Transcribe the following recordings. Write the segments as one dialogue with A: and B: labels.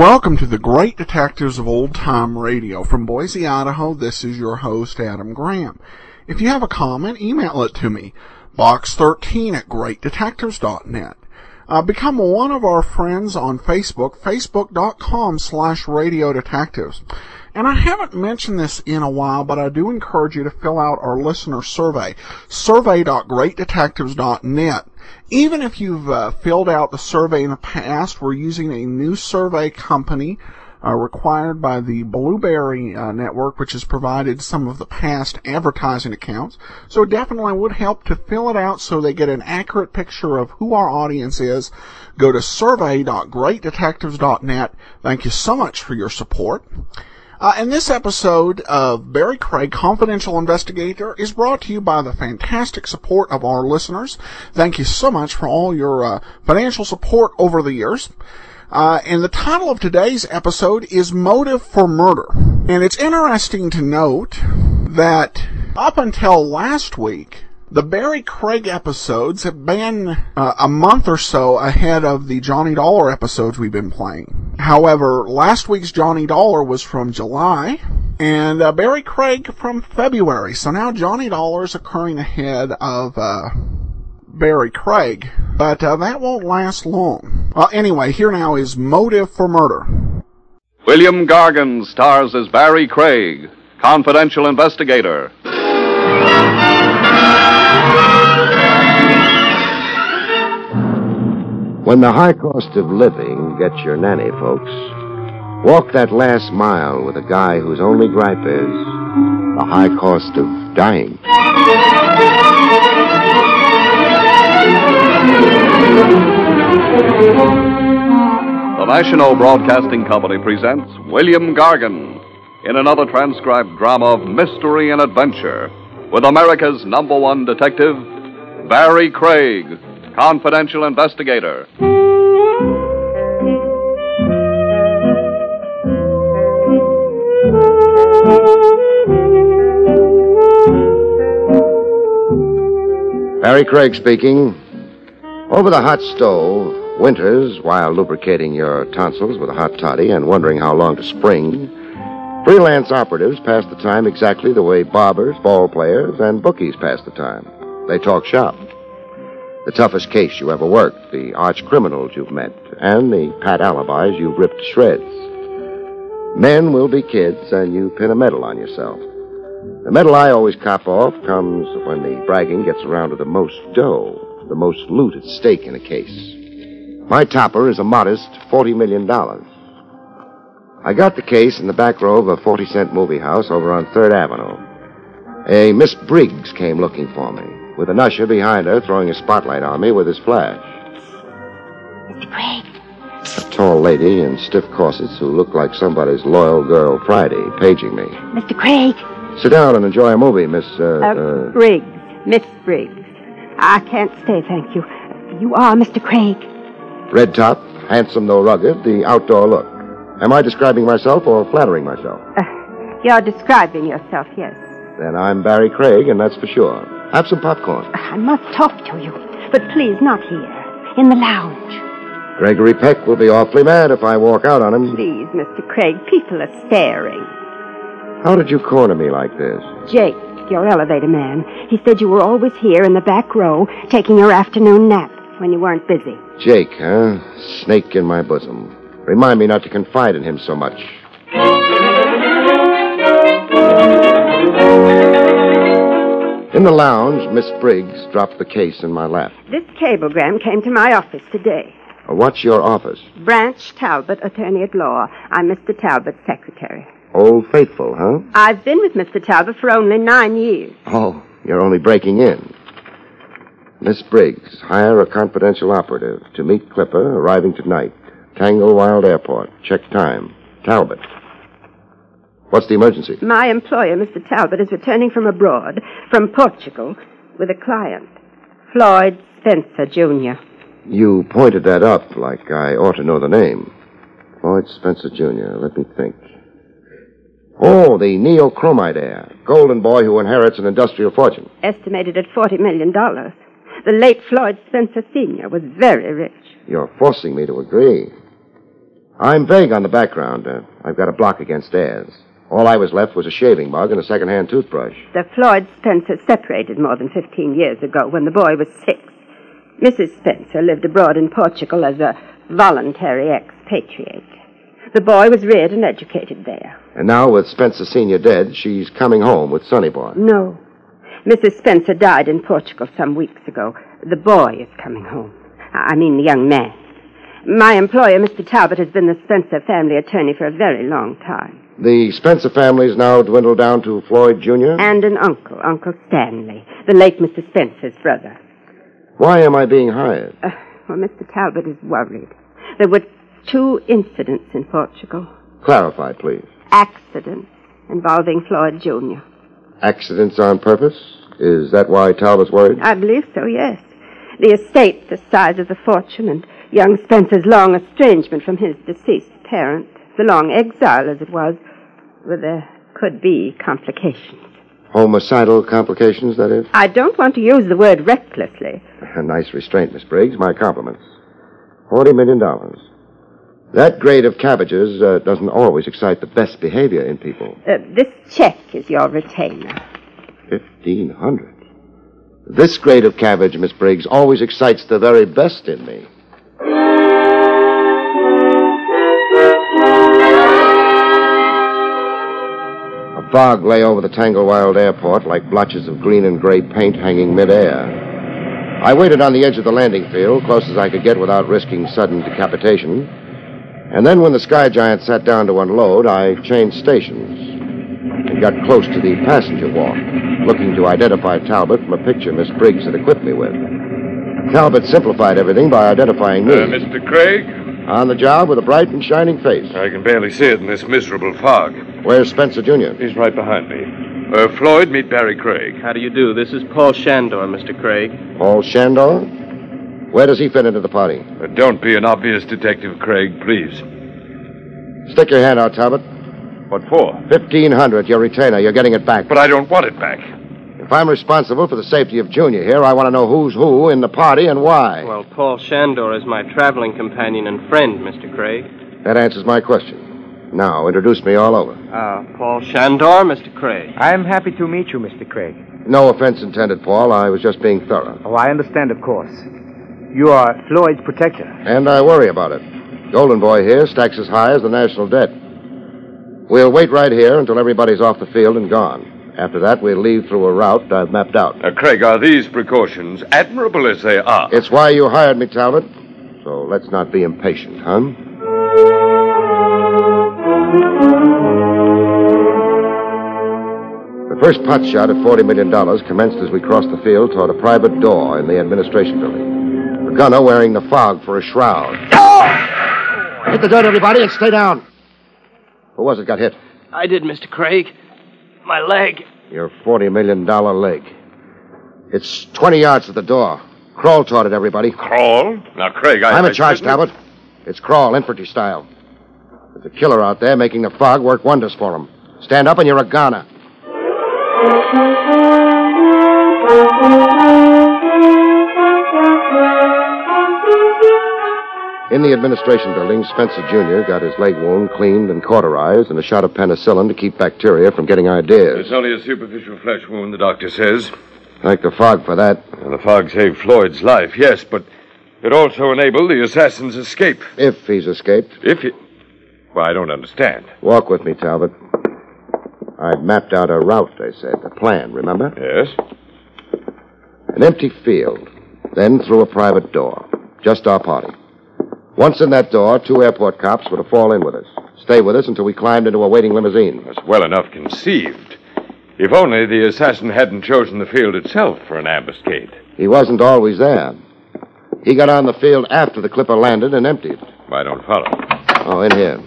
A: Welcome to the Great Detectives of Old Time Radio. From Boise, Idaho, this is your host, Adam Graham. If you have a comment, email it to me, box13 at greatdetectives.net. Uh, become one of our friends on Facebook, facebook.com slash radio detectives. And I haven't mentioned this in a while, but I do encourage you to fill out our listener survey, survey.greatdetectives.net. Even if you've uh, filled out the survey in the past, we're using a new survey company uh, required by the Blueberry uh, network, which has provided some of the past advertising accounts. So it definitely would help to fill it out so they get an accurate picture of who our audience is. Go to survey.greatdetectives.net. Thank you so much for your support. Uh, and this episode of Barrie Craig, Confidential Investigator, is brought to you by the fantastic support of our listeners. Thank you so much for all your uh, financial support over the years. Uh, and the title of today's episode is Motive for Murder. And it's interesting to note that up until last week, the Barrie Craig episodes have been uh, a month or so ahead of the Johnny Dollar episodes we've been playing. However, last week's Johnny Dollar was from July, and uh, Barrie Craig from February. So now Johnny Dollar is occurring ahead of uh, Barrie Craig, but uh, that won't last long. Uh, anyway, here now is Motive for Murder.
B: William Gargan stars as Barrie Craig, confidential investigator.
C: When the high cost of living gets your nanny, folks, walk that last mile with a guy whose only gripe is the high cost of dying.
B: The National Broadcasting Company presents William Gargan in another transcribed drama of mystery and adventure with America's number one detective, Barrie Craig, confidential investigator.
C: Barrie Craig speaking. Over the hot stove, winters, while lubricating your tonsils with a hot toddy and wondering how long to spring, freelance operatives pass the time exactly the way barbers, ball players, and bookies pass the time. They talk shop. The toughest case you ever worked, the arch criminals you've met, and the pat alibis you've ripped to shreds. Men will be kids, and you pin a medal on yourself. The medal I always cop off comes when the bragging gets around to the most dough, the most loot at stake in a case. My topper is a modest $40 million. I got the case in the back row of a 40 cent movie house over on 3rd Avenue. A Miss Briggs came looking for me, with an usher behind her throwing a spotlight on me with his flash.
D: Mr. Craig,
C: A tall lady in stiff corsets who looked like somebody's loyal girl Friday paging me.
D: Mr. Craig.
C: Sit down and enjoy a movie, Miss, uh,
D: Uh,
C: uh,
D: Briggs. Miss Briggs. I can't stay, thank you. You are Mr. Craig.
C: red top, handsome though rugged, the outdoor look. Am I describing myself or flattering myself?
D: Uh, you're describing yourself, yes.
C: Then I'm Barrie Craig, and that's for sure. Have some popcorn.
D: I must talk to you, but please not here. In the lounge.
C: Gregory Peck will be awfully mad if I walk out on him.
D: Please, Mr. Craig, people are staring.
C: How did you corner me like this?
D: Jake, your elevator man, he said you were always here in the back row taking your afternoon nap when you weren't busy.
C: Jake, huh? Snake in my bosom. Remind me not to confide in him so much. In the lounge, Miss Briggs dropped the case in my lap.
D: This cablegram came to my office today.
C: Uh, What's your office?
D: Branch Talbot, attorney at law. I'm Mr. Talbot's secretary.
C: Old Faithful, huh?
D: I've been with Mr. Talbot for only nine years.
C: Oh, you're only breaking in. Miss Briggs, hire a confidential operative to meet Clipper arriving tonight. Tanglewild Airport. Check time. Talbot. What's the emergency?
D: My employer, Mr. Talbot, is returning from abroad, from Portugal, with a client, Floyd Spencer, Jr.
C: You pointed that up like I ought to know the name. Floyd Spencer, Jr. Let me think. Oh, the neochromite heir. Golden boy who inherits an industrial fortune.
D: Estimated at $40 million. The late Floyd Spencer, Sr. was very rich.
C: You're forcing me to agree. I'm vague on the background. Uh, I've got a block against heirs. All I was left was a shaving mug and a second-hand toothbrush.
D: The Floyd Spencer separated more than 15 years ago when the boy was six. Mrs. Spencer lived abroad in Portugal as a voluntary expatriate. The boy was reared and educated there.
C: And now, with Spencer Sr. dead, she's coming home with Sonny Boy.
D: No. Mrs. Spencer died in Portugal some weeks ago. The boy is coming home. I mean, the young man. My employer, Mr. Talbot, has been the Spencer family attorney for a very long time.
C: The Spencer family's now dwindled down to Floyd Jr.?
D: And an uncle, Uncle Stanley, the late Mr. Spencer's brother.
C: Why am I being hired?
D: Uh, well, Mr. Talbot is worried. There were two incidents in Portugal.
C: Clarify, please.
D: Accidents involving Floyd Jr.
C: Accidents on purpose? Is that why Talbot's worried?
D: I believe so, yes. The estate the size of the fortune and young Spencer's long estrangement from his deceased parent, the long exile as it was, where there could be complications.
C: Homicidal complications, that is?
D: I don't want to use the word recklessly.
C: A nice restraint, Miss Briggs. My compliments. Forty million dollars. That grade of cabbages uh, doesn't always excite the best behavior in people.
D: Uh, this check is your retainer.
C: Fifteen hundred. This grade of cabbage, Miss Briggs, always excites the very best in me. A fog lay over the Tanglewild airport like blotches of green and gray paint hanging midair. I waited on the edge of the landing field, close as I could get without risking sudden decapitation. And then when the Sky Giant sat down to unload, I changed stations and got close to the passenger walk, looking to identify Talbot from a picture Miss Briggs had equipped me with. Talbot simplified everything by identifying me.
E: Uh, Mr. Craig?
C: On the job with a bright and shining face.
E: I can barely see it in this miserable fog.
C: Where's Spencer Jr.?
E: He's right behind me. Uh, Floyd, meet Barrie Craig.
F: How do you do? This is Paul Shandor, Mr. Craig.
C: Paul Shandor? Where does he fit into the party?
E: Uh, don't be an obvious detective, Craig, please.
C: Stick your hand out, Talbot.
E: What for?
C: Fifteen hundred, your retainer. You're getting it back.
E: But I don't want it back.
C: If I'm responsible for the safety of Junior here, I want to know who's who in the party and why.
F: Well, Paul Shandor is my traveling companion and friend, Mr. Craig.
C: That answers my question. Now, introduce me all over.
F: Ah, Paul Shandor, Mr. Craig.
G: I'm happy to meet you, Mr. Craig.
C: No offense intended, Paul. I was just being thorough.
G: Oh, I understand, of course. You are Floyd's protector.
C: And I worry about it. Golden Boy here stacks as high as the national debt. We'll wait right here until everybody's off the field and gone. After that, we'll leave through a route I've mapped out.
E: Uh, Craig, are these precautions, admirable as they are?
C: It's why you hired me, Talbot. So let's not be impatient, huh? The first pot shot at $40 million commenced as we crossed the field toward a private door in the administration building. The gunner wearing the fog for a shroud. Hit the dirt, everybody, and stay down. Who was it got hit?
F: I did, Mr. Craig. My leg.
C: Your $40 million leg. It's 20 yards to the door. Crawl toward it, everybody.
E: Crawl? Now, Craig, I.
C: I'm in
E: I
C: charge,
E: certainly-
C: Talbot. It's crawl, infantry style. There's a killer out there making the fog work wonders for him. Stand up and you're a goner. In the administration building, Spencer Jr. got his leg wound cleaned and cauterized and a shot of penicillin to keep bacteria from getting ideas.
E: It's only a superficial flesh wound, the doctor says.
C: Thank the fog for that.
E: And the fog saved Floyd's life, yes, but it also enabled the assassin's escape.
C: If he's escaped.
E: If he. Well, I don't understand.
C: Walk with me, Talbot. I've mapped out a route, they said. A plan, remember?
E: Yes?
C: An empty field, then through a private door. Just our party. Once in that door, two airport cops were to fall in with us. Stay with us until we climbed into a waiting limousine.
E: That's well enough conceived. If only the assassin hadn't chosen the field itself for an ambuscade.
C: He wasn't always there. He got on the field after the clipper landed and emptied.
E: I don't follow.
C: Oh, in here.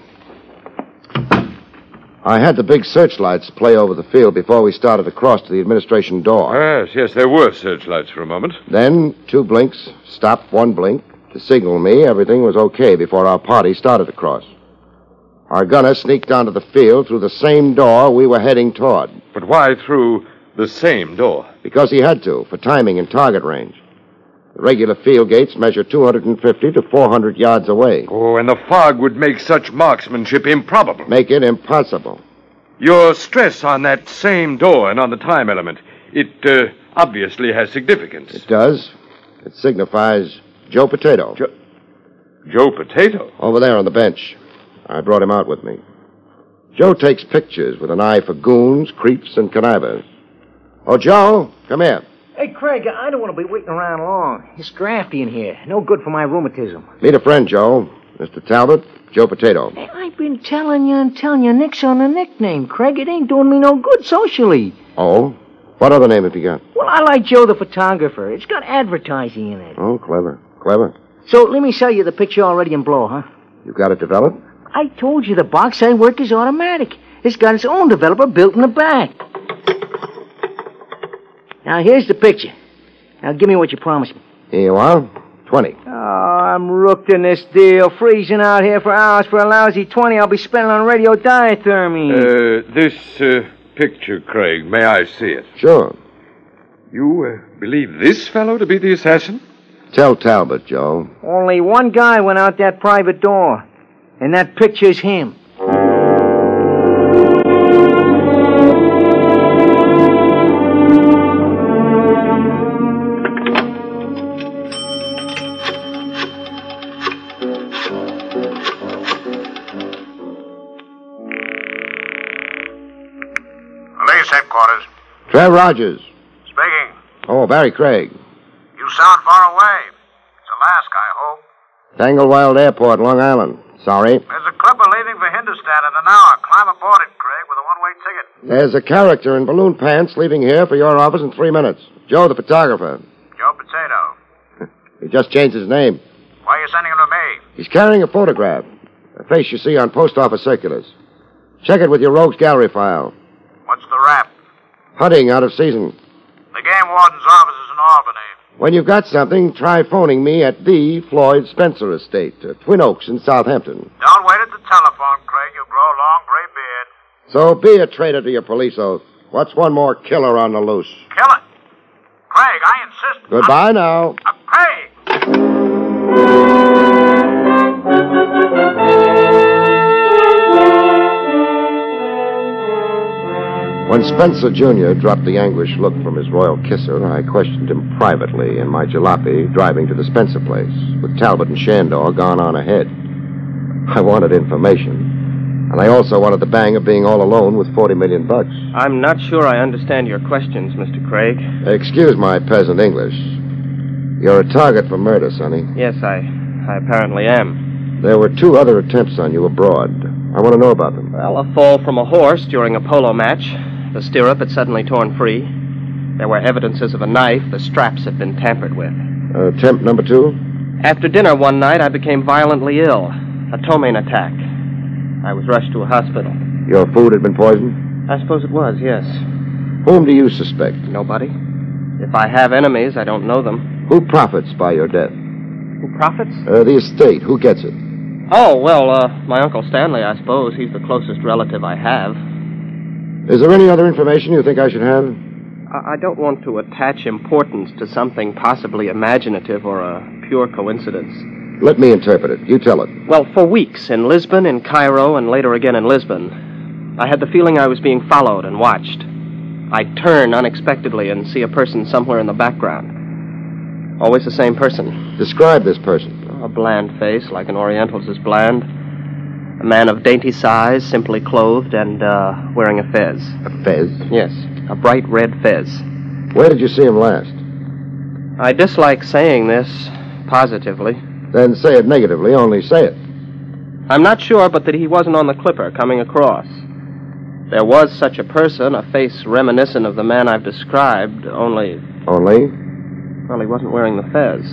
C: I had the big searchlights play over the field before we started across to the administration door.
E: Yes, yes, there were searchlights for a moment.
C: Then, two blinks, stop, one blink, to signal me everything was okay before our party started across. Our gunner sneaked onto the field through the same door we were heading toward,
E: But why through the same door?
C: because he had to, for timing and target range. The regular field gates measure 250 to 400 yards away.
E: Oh, and the fog would make such marksmanship improbable.
C: Make it impossible.
E: Your stress on that same door and on the time element, it uh, obviously has significance.
C: It does. It signifies Joe Potato.
E: Jo- Joe Potato?
C: Over there on the bench. I brought him out with me. Joe takes pictures with an eye for goons, creeps, and connivers. Oh, Joe, come here.
H: Hey, Craig, I don't want to be waiting around long. It's drafty in here. No good for my rheumatism.
C: Meet a friend, Joe. Mr. Talbot, Joe Potato.
H: Hey, I've been telling you and telling you Nick's on a nickname, Craig. It ain't doing me no good socially.
C: Oh? What other name have you got?
H: Well, I like Joe the photographer. It's got advertising in it.
C: Oh, clever. Clever.
H: So let me sell you the picture already in blow, huh?
C: You got it developed?
H: I told you the box I work is automatic. It's got its own developer built in the back. Now, here's the picture. Now, give me what you promised me.
C: Here you are. 20.
H: Oh, I'm rooked in this deal. Freezing out here for hours for a lousy 20 I'll be spending on radio diathermy.
E: Uh, this uh, picture, Craig, may I see it?
C: Sure.
E: You uh, believe this fellow to be the assassin?
C: Tell Talbot, Joe.
H: Only one guy went out that private door. And that picture's him.
I: Police headquarters.
C: Trav Rogers.
I: Speaking.
C: Oh, Barrie Craig.
I: You sound far away. It's Alaska, I hope.
C: Tanglewild Airport, Long Island. Sorry.
I: There's a clipper leaving for Hindustan in an hour. Climb aboard it, Craig, with a one-way ticket.
C: There's a character in balloon pants leaving here for your office in three minutes. Joe, the photographer.
I: Joe Potato.
C: He just changed his name.
I: Why are you sending him to me?
C: He's carrying a photograph. A face you see on post office circulars. Check it with your rogues gallery file.
I: What's the rap?
C: Hunting out of season.
I: The game warden's office is in Albany.
C: When you've got something, try phoning me at the Floyd Spencer Estate, uh, Twin Oaks in Southampton.
I: Don't wait at the telephone, Craig. You'll grow a long gray beard.
C: So be a traitor to your police oath. What's one more killer on the loose?
I: Kill it. Craig, I insist.
C: Goodbye now. When Spencer Jr. dropped the anguished look from his royal kisser, I questioned him privately in my jalopy driving to the Spencer place, with Talbot and Shandor gone on ahead. I wanted information, and I also wanted the bang of being all alone with 40 million bucks.
F: I'm not sure I understand your questions, Mr. Craig.
C: Excuse my peasant English. You're a target for murder, Sonny.
F: Yes, I, I apparently am.
C: There were two other attempts on you abroad. I want to know about them.
F: Well, a fall from a horse during a polo match. The stirrup had suddenly torn free. There were evidences of a knife. The straps had been tampered with.
C: Uh, attempt number two?
F: After dinner one night, I became violently ill. A ptomaine attack. I was rushed to a hospital.
C: Your food had been poisoned?
F: I suppose it was, yes.
C: Whom do you suspect?
F: Nobody. If I have enemies, I don't know them.
C: Who profits by your death?
F: Who profits?
C: Uh, the estate. Who gets it?
F: Oh, well, uh, my Uncle Stanley, I suppose. He's the closest relative I have.
C: Is there any other information you think I should have?
F: I don't want to attach importance to something possibly imaginative or a pure coincidence.
C: Let me interpret it. You tell it.
F: Well, for weeks in Lisbon, in Cairo, and later again in Lisbon, I had the feeling I was being followed and watched. I'd turn unexpectedly and see a person somewhere in the background. Always the same person.
C: Describe this person.
F: A bland face, like an Oriental's is bland. A man of dainty size, simply clothed, and uh, wearing a fez.
C: A fez?
F: Yes, a bright red fez.
C: Where did you see him last?
F: I dislike saying this positively.
C: Then say it negatively, only say it.
F: I'm not sure, but that he wasn't on the clipper coming across. There was such a person, a face reminiscent of the man I've described, only,
C: Only?
F: well, he wasn't wearing the fez.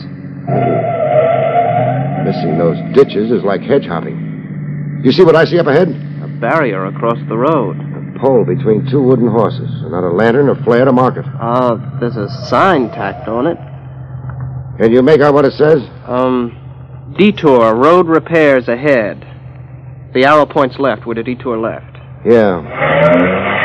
C: Missing those ditches is like hedge hopping. You see what I see up ahead?
F: A barrier across the road.
C: A pole between two wooden horses, and not a lantern or flare to mark it.
F: Oh, there's a sign tacked on it.
C: Can you make out what it says?
F: Um, detour, road repairs ahead. The arrow points left with a detour left.
C: Yeah.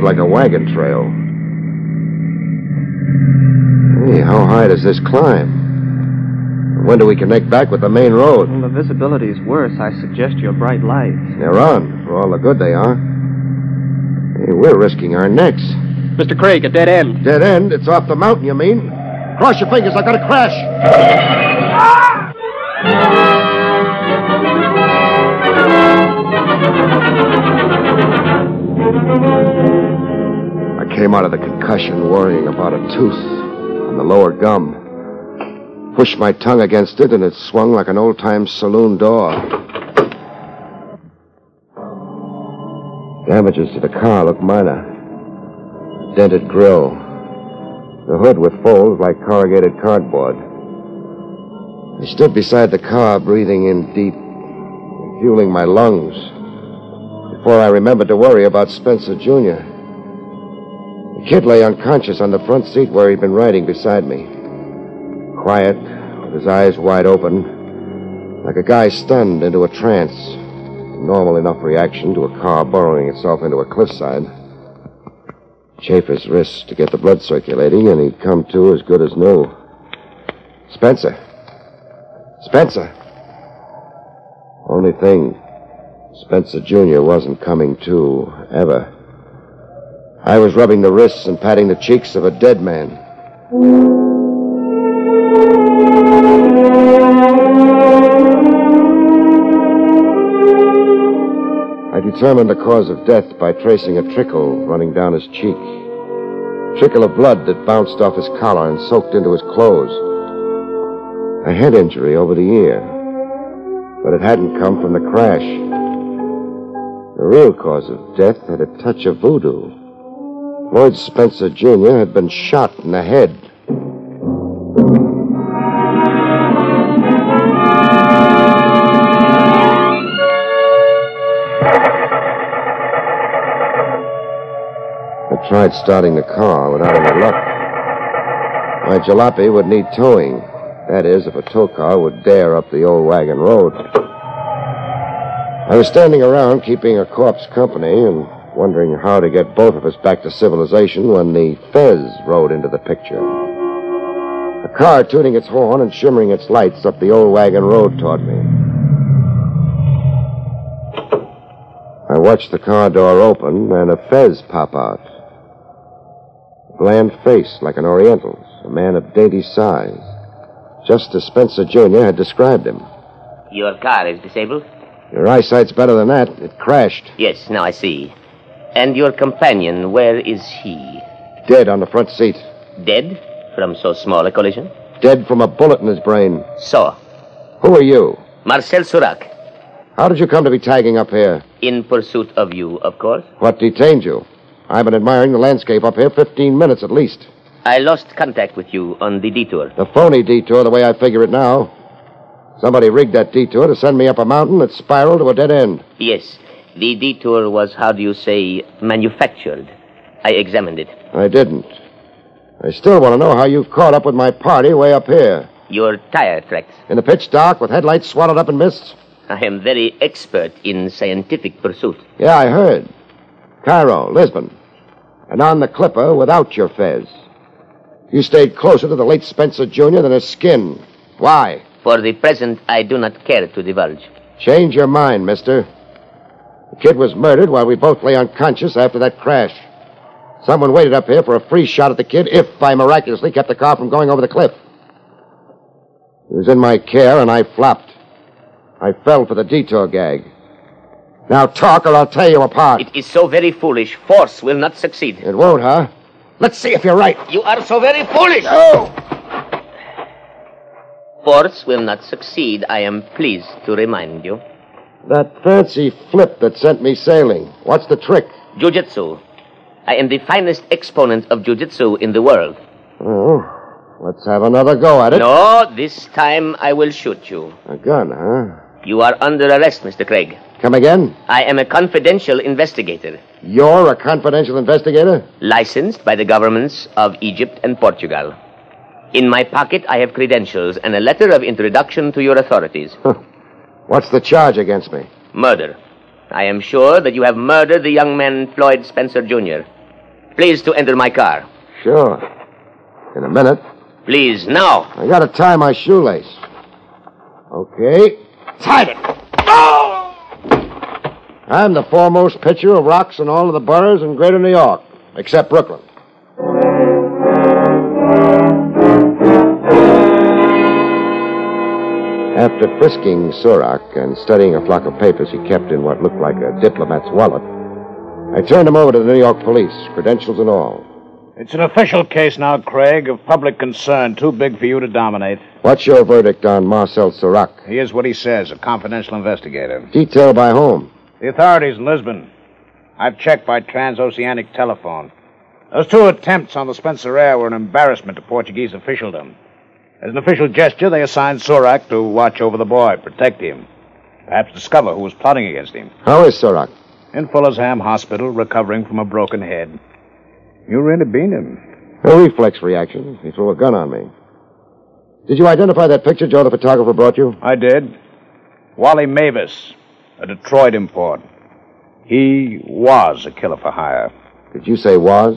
C: Road like a wagon trail. Hey, how high does this climb? When do we connect back with the main road?
F: Well, the visibility is worse. I suggest your bright lights.
C: They're on, for all the good they are. Hey, we're risking our necks.
F: Mr. Craig, a dead end.
C: Dead end? It's off the mountain, you mean? Cross your fingers, I've got to crash. Ah! I came out of the concussion worrying about a tooth on the lower gum. Pushed my tongue against it, and it swung like an old time saloon door. Damages to the car look minor. Dented grill. The hood with folds like corrugated cardboard. I stood beside the car, breathing in deep, fueling my lungs, before I remembered to worry about Spencer Jr. The kid lay unconscious on the front seat where he'd been riding beside me. Quiet, with his eyes wide open, like a guy stunned into a trance. Normal enough reaction to a car burrowing itself into a cliffside. Chafe his wrists to get the blood circulating, and he'd come to as good as new. Spencer. Spencer. Only thing, Spencer Jr. wasn't coming to, ever. I was rubbing the wrists and patting the cheeks of a dead man. I determined the cause of death by tracing a trickle running down his cheek. Trickle of blood that bounced off his collar and soaked into his clothes. A head injury over the ear. But it hadn't come from the crash. The real cause of death had a touch of voodoo. Floyd Spencer Jr. had been shot in the head. I tried starting the car without any luck. My jalopy would need towing. That is, if a tow car would dare up the old wagon road. I was standing around keeping a corpse company and wondering how to get both of us back to civilization when the Fez rode into the picture. A car tooting its horn and shimmering its lights up the old wagon road toward me. I watched the car door open and a Fez pop out. A bland face like an Oriental's, a man of dainty size, just as Spencer Jr. had described him.
J: Your car is disabled?
C: Your eyesight's better than that. It crashed.
J: Yes, now I see. And your companion, where is he?
C: Dead on the front seat.
J: Dead from so small a collision?
C: Dead from a bullet in his brain.
J: So,
C: Who are you?
J: Marcel Surac,
C: How did you come to be tagging up here?
J: in pursuit of you, of course.
C: What detained you? I've been admiring the landscape up here 15 minutes at least.
J: I lost contact with you on the detour.
C: The phony detour, the way I figure it now. Somebody rigged that detour to send me up a mountain that spiraled to a dead end.
J: Yes, the detour was, how do you say, manufactured. I examined it.
C: I didn't. I still want to know how you've caught up with my party way up here.
J: Your tire tracks.
C: In the pitch dark with headlights swallowed up in mists?
J: I am very expert in scientific pursuit.
C: Yeah, I heard. Cairo, Lisbon. And on the Clipper without your fez. You stayed closer to the late Spencer Jr. than his skin. Why?
J: For the present, I do not care to divulge.
C: Change your mind, mister. The kid was murdered while we both lay unconscious after that crash. Someone waited up here for a free shot at the kid if I miraculously kept the car from going over the cliff. He was in my care and I flopped. I fell for the detour gag. Now talk or I'll tear you apart.
J: It is so very foolish. Force will not succeed.
C: It won't, huh? Let's see if you're right.
J: You are so very foolish.
C: Oh!
J: Force will not succeed, I am pleased to remind you.
C: That fancy flip that sent me sailing. What's the trick?
J: Jiu-jitsu. I am the finest exponent of jiu-jitsu in the world.
C: Oh, let's have another go at it.
J: No, this time I will shoot you.
C: A gun, huh?
J: You are under arrest, Mr. Craig.
C: Come again?
J: I am a confidential investigator,
C: You're a confidential investigator?
J: licensed by the governments of Egypt and Portugal. In my pocket, I have credentials and a letter of introduction to your authorities.
C: What's the charge against me?
J: Murder. I am sure that you have murdered the young man Floyd Spencer Jr. Please to enter my car.
C: Sure. In a minute.
J: Please, now.
C: I gotta tie my shoelace. Okay. Tied it. Oh! I'm the foremost pitcher of rocks in all of the boroughs in greater New York, except Brooklyn. After frisking Surak and studying a flock of papers he kept in what looked like a diplomat's wallet, I turned him over to the New York police, credentials and all.
K: It's an official case now, Craig, of public concern, too big for you to dominate.
C: What's your verdict on Marcel Surak?
K: He is what he says, a confidential investigator.
C: Detail by whom?
K: The authorities in Lisbon. I've checked by transoceanic telephone. Those two attempts on the Spencer heir were an embarrassment to Portuguese officialdom. As an official gesture, they assigned Surak to watch over the boy, protect him, perhaps discover who was plotting against him.
C: How is Surak?
K: In Fullersham Hospital, recovering from a broken head. You really beat him.
C: A reflex reaction. He threw a gun on me. Did you identify that picture Joe the photographer brought you?
K: I did. Wally Mavis, a Detroit import. He was a killer for hire.
C: Did you say was?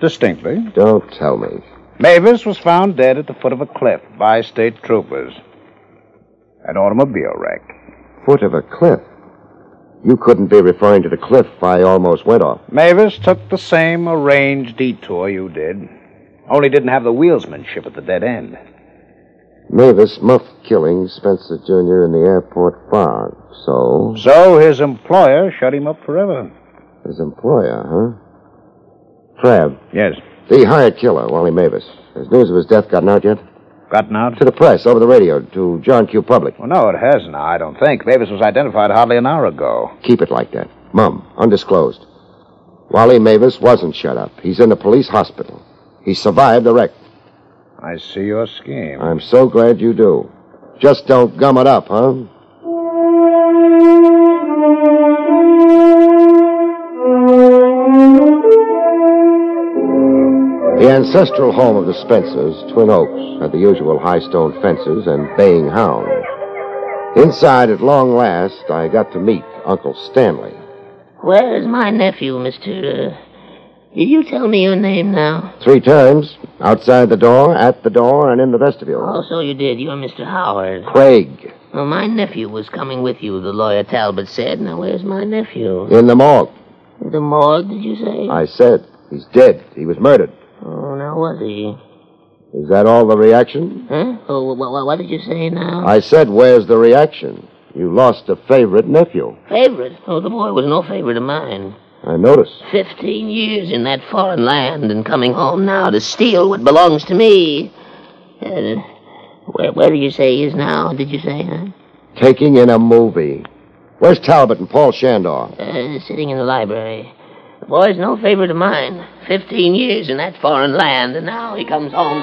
K: Distinctly.
C: Don't tell me.
K: Mavis was found dead at the foot of a cliff by state troopers. An automobile wreck.
C: Foot of a cliff. You couldn't be referring to the cliff I almost went off.
K: Mavis took the same arranged detour you did, only didn't have the wheelsmanship at the dead end.
C: Mavis muffed killing Spencer Jr. in the airport fog. So?
K: So his employer shut him up forever.
C: His employer, huh? Trav.
K: Yes.
C: The hired killer, Wally Mavis. Has news of his death gotten out yet?
K: Gotten out?
C: To the press, over the radio, to John Q. Public.
K: Well, no, it hasn't. I don't think. Mavis was identified hardly an hour ago.
C: Keep it like that. Mum, undisclosed. Wally Mavis wasn't shut up. He's in a police hospital. He survived the wreck.
K: I see your scheme.
C: I'm so glad you do. Just don't gum it up, huh? The ancestral home of the Spencers, Twin Oaks, had the usual high stone fences and baying hounds. Inside, at long last, I got to meet Uncle Stanley.
L: Where's my nephew, Mr. Uh, did you tell me your name now?
C: Three times. Outside the door, at the door, and in the vestibule.
L: Oh, so you did. You're Mr. Howard.
C: Craig.
L: Well, my nephew was coming with you, the lawyer Talbot said. Now, where's my nephew?
C: In the morgue.
L: The morgue, did you say?
C: I said. He's dead. He was murdered.
L: Oh, now was he?
C: Is that all the reaction?
L: Huh? Oh, what, what did you say now?
C: I said, where's the reaction? You lost a favorite nephew.
L: Favorite? Oh, the boy was no favorite of mine.
C: I noticed.
L: Fifteen years in that foreign land and coming home now to steal what belongs to me. Uh, where, where do you say he is now, did you say, huh?
C: Taking in a movie. Where's Talbot and Paul Shandor?
L: Uh, sitting in the library. The boy's no favorite of mine. Fifteen years in that foreign land, and now he comes home.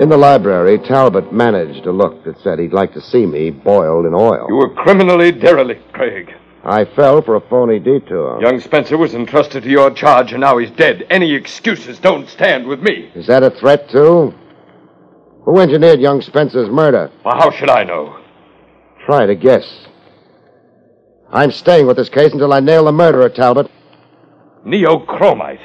C: In the library, Talbot managed a look that said he'd like to see me boiled in oil.
E: You were criminally derelict, Craig.
C: I fell for a phony detour.
E: Young Spencer was entrusted to your charge, and now he's dead. Any excuses don't stand with me.
C: Is that a threat, too? Who engineered young Spencer's murder?
E: Well, how should I know?
C: Try to guess. I'm staying with this case until I nail the murderer, Talbot.
E: Neochromite.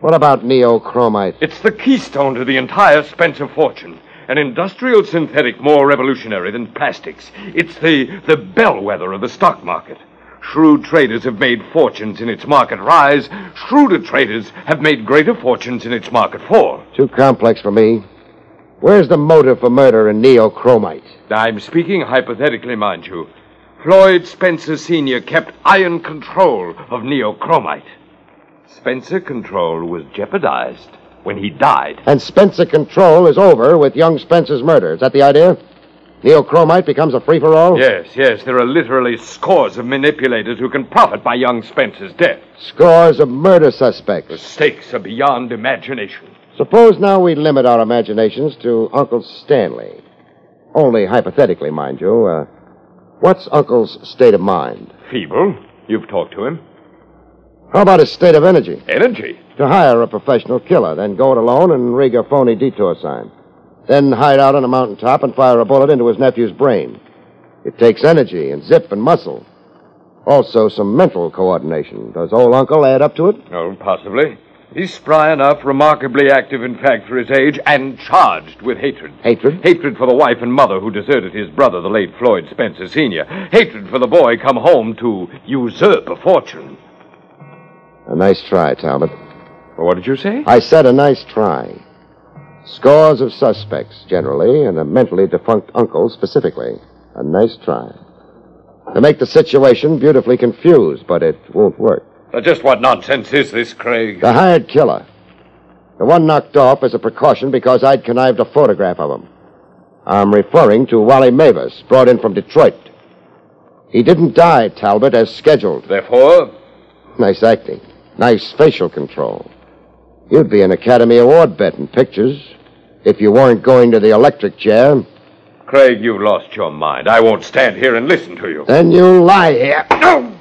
C: What about neochromite?
E: It's the keystone to the entire Spencer fortune. An industrial synthetic more revolutionary than plastics. It's the, the bellwether of the stock market. Shrewd traders have made fortunes in its market rise. Shrewder traders have made greater fortunes in its market fall.
C: Too complex for me. Where's the motive for murder in neochromite?
E: I'm speaking hypothetically, mind you. Floyd Spencer Sr. kept iron control of neochromite. Spencer control was jeopardized when he died.
C: And Spencer control is over with young Spencer's murder. Is that the idea? Neochromite becomes a free for all?
E: Yes, yes. There are literally scores of manipulators who can profit by young Spencer's death.
C: Scores of murder suspects.
E: The stakes are beyond imagination.
C: Suppose now we limit our imaginations to Uncle Stanley. Only hypothetically, mind you. Uh, what's Uncle's state of mind?
E: Feeble. You've talked to him.
C: How about his state of energy?
E: Energy?
C: To hire a professional killer, then go it alone and rig a phony detour sign. Then hide out on a mountaintop and fire a bullet into his nephew's brain. It takes energy and zip and muscle. Also, some mental coordination. Does old uncle add up to it?
E: Oh, possibly. He's spry enough, remarkably active, in fact, for his age, and charged with hatred.
C: Hatred?
E: Hatred for the wife and mother who deserted his brother, the late Floyd Spencer Sr. Hatred for the boy come home to usurp a fortune.
C: A nice try, Talbot.
E: Well, what did you say?
C: I said a nice try. Scores of suspects, generally, and a mentally defunct uncle, specifically. A nice try. To make the situation beautifully confused, but it won't work.
E: Uh, just what nonsense is this, Craig?
C: The hired killer. The one knocked off as a precaution because I'd connived a photograph of him. I'm referring to Wally Mavis, brought in from Detroit. He didn't die, Talbot, as scheduled.
E: Therefore?
C: Nice acting. Nice facial control. You'd be an Academy Award bet in pictures if you weren't going to the electric chair.
E: Craig, you've lost your mind. I won't stand here and listen to you.
C: Then you lie here.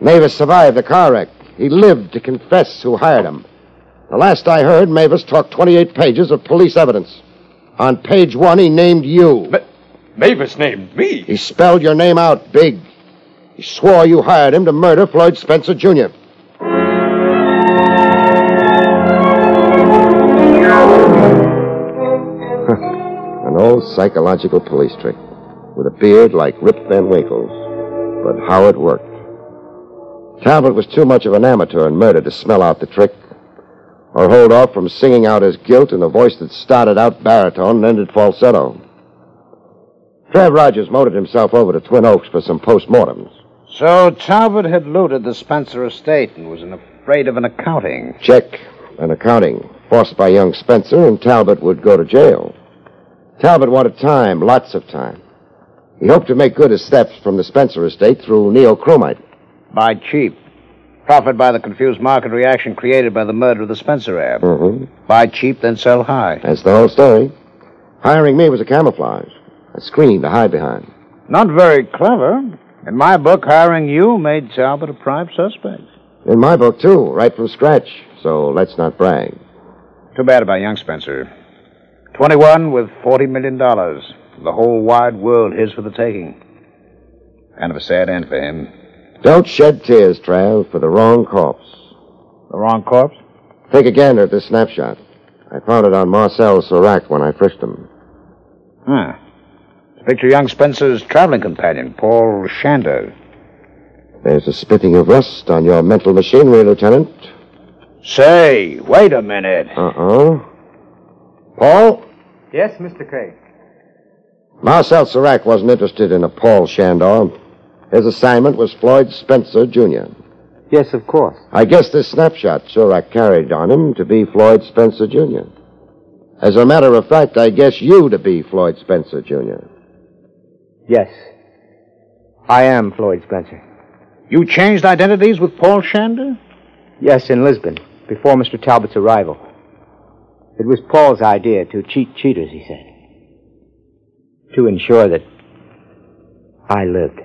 C: Mavis survived the car wreck. He lived to confess who hired him. The last I heard, Mavis talked 28 pages of police evidence. On page one, he named you.
E: Ma- Mavis named me?
C: He spelled your name out big. He swore you hired him to murder Floyd Spencer Jr. An old psychological police trick with a beard like Rip Van Winkle's. But how it worked. Talbot was too much of an amateur in murder to smell out the trick or hold off from singing out his guilt in a voice that started out baritone and ended falsetto. Trav Rogers motored himself over to Twin Oaks for some postmortems.
K: So Talbot had looted the Spencer estate and was afraid of an accounting.
C: Check. An accounting. Forced by young Spencer, and Talbot would go to jail. Talbot wanted time, lots of time. He hoped to make good his steps from the Spencer estate through neochromite.
K: Buy cheap. Profit by the confused market reaction created by the murder of the Spencer heir.
C: Mm-hmm.
K: Buy cheap, then sell high.
C: That's the whole story. Hiring me was a camouflage, a screen to hide behind.
K: Not very clever. In my book, hiring you made Talbot a prime suspect.
C: In my book, too, right from scratch, so let's not brag.
K: Too bad about young Spencer. 21 with $40 million. The whole wide world his for the taking. Kind of a sad end for him.
C: Don't shed tears, Trav, for the wrong corpse.
K: The wrong corpse?
C: Take a gander at this snapshot. I found it on Marcel Serac when I frisked him.
K: Huh. Picture young Spencer's traveling companion, Paul Shandor.
C: There's a spitting of rust on your mental machinery, Lieutenant.
K: Say, wait a minute.
C: Uh-oh. Paul?
G: Yes, Mr. Craig.
C: Marcel Serac wasn't interested in a Paul Shandor. His assignment was Floyd Spencer, Jr.
G: Yes, of course.
C: I guess this snapshot Serac carried on him to be Floyd Spencer, Jr. As a matter of fact, I guess you to be Floyd Spencer, Jr.
G: Yes. I am Floyd Spencer.
K: You changed identities with Paul Shandor?
G: Yes, in Lisbon, before Mr. Talbot's arrival. It was Paul's idea to cheat cheaters, he said. To ensure that I lived.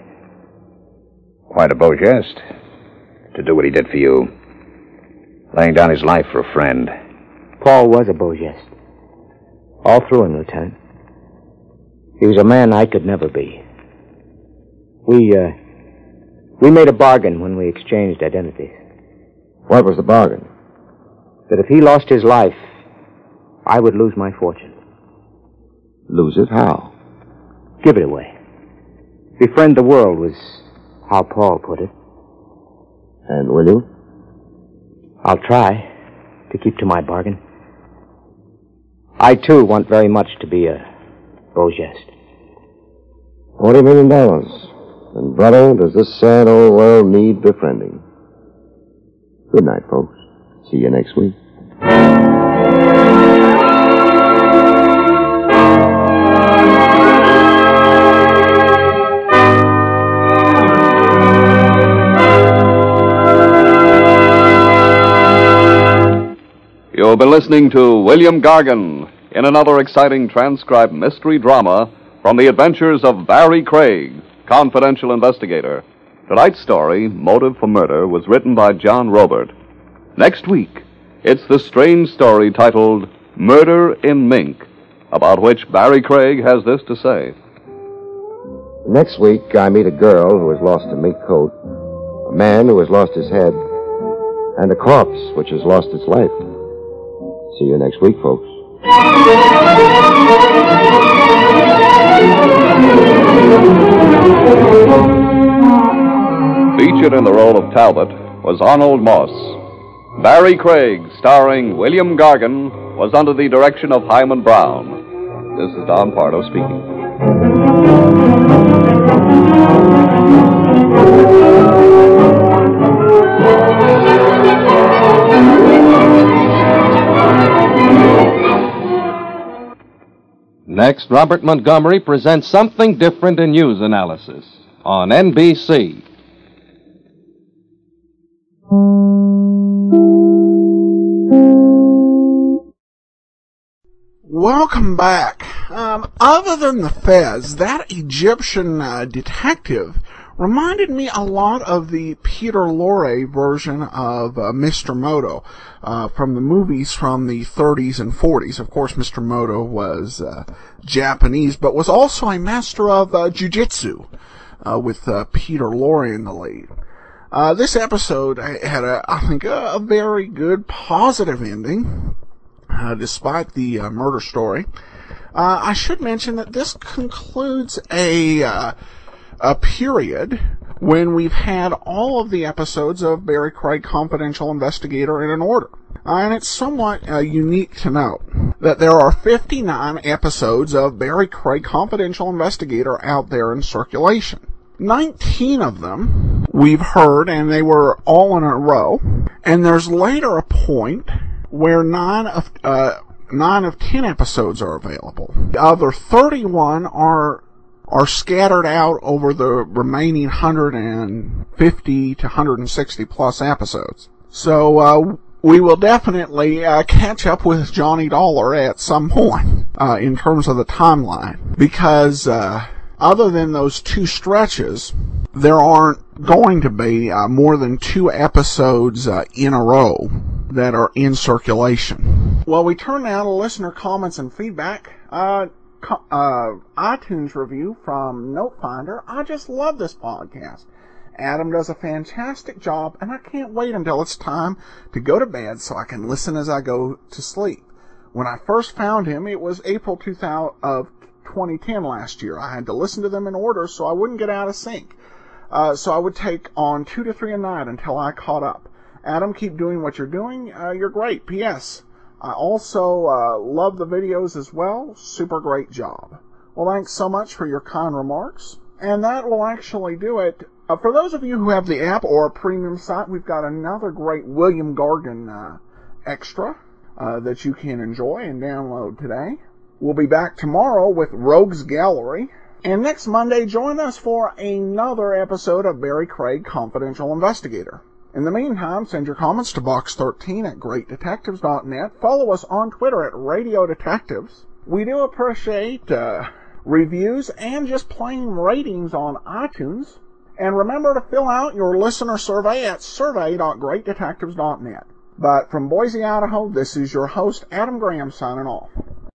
K: Quite a beau geste. To do what he did for you. Laying down his life for a friend.
G: Paul was a beau geste. All through him, Lieutenant. He was a man I could never be. We, uh, we made a bargain when we exchanged identities.
C: What was the bargain?
G: That if he lost his life, I would lose my fortune.
C: Lose it how?
G: Give it away. Befriend the world was how Paul put it.
C: And will you?
G: I'll try to keep to my bargain. I, too, want very much to be a beau geste.
C: Forty million dollars. And, brother, does this sad old world need befriending? Good night, folks. See you next week.
B: You've been listening to William Gargan in another exciting transcribed mystery drama from the adventures of Barrie Craig, confidential investigator. Tonight's story, Motive for Murder, was written by John Roeburt. Next week, it's the strange story titled Murder in Mink, about which Barrie Craig has this to say.
C: Next week, I meet a girl who has lost a mink coat, a man who has lost his head, and a corpse which has lost its life. See you next week, folks.
B: Featured in the role of Talbot was Arnold Moss. Barrie Craig, starring William Gargan, was under the direction of Himan Brown. This is Don Pardo speaking.
M: Next, Robert Montgomery presents something different in news analysis on NBC.
A: Welcome back. Um, other than the Fez, that Egyptian uh, detective reminded me a lot of the Peter Lorre version of uh, Mr. Moto uh, from the movies from the 30s and 40s. Of course, Mr. Moto was uh, Japanese, but was also a master of uh, jujitsu uh, with uh, Peter Lorre in the lead. Uh, this episode had, a, I think, a, very good positive ending uh, despite the murder story. Uh, I should mention that this concludes a uh, a period when we've had all of the episodes of Barrie Craig Confidential Investigator in an order. And it's somewhat uh, unique to note that there are 59 episodes of Barrie Craig Confidential Investigator out there in circulation. 19 of them we've heard, and they were all in a row. And there's later a point where nine of uh, nine of ten episodes are available. The other 31 are are scattered out over the remaining 150 to 160 plus episodes. So uh, we will definitely uh, catch up with Johnny Dollar at some point uh, in terms of the timeline because uh, other than those two stretches, there aren't going to be uh, more than two episodes uh, in a row that are in circulation. Well, we turn now to listener comments and feedback. Uh, iTunes review from Notefinder. I just love this podcast. Adam does a fantastic job, and I can't wait until it's time to go to bed so I can listen as I go to sleep. When I first found him, it was April 2000 of 2010 last year. I had to listen to them in order so I wouldn't get out of sync. Uh, so I would take on two to three a night until I caught up. Adam, keep doing what you're doing. Uh, you're great. P.S. I also uh, love the videos as well. Super great job. Well, thanks so much for your kind remarks. And that will actually do it. Uh, for those of you who have the app or a premium site, we've got another great William Gargan uh, extra uh, that you can enjoy and download today. We'll be back tomorrow with Rogues Gallery. And next Monday, join us for another episode of Barrie Craig Confidential Investigator. In the meantime, send your comments to box13 at greatdetectives.net. Follow us on Twitter at Radio Detectives. We do appreciate uh, reviews and just plain ratings on iTunes. And remember to fill out your listener survey at survey.greatdetectives.net. But from Boise, Idaho, this is your host, Adam Graham, signing off.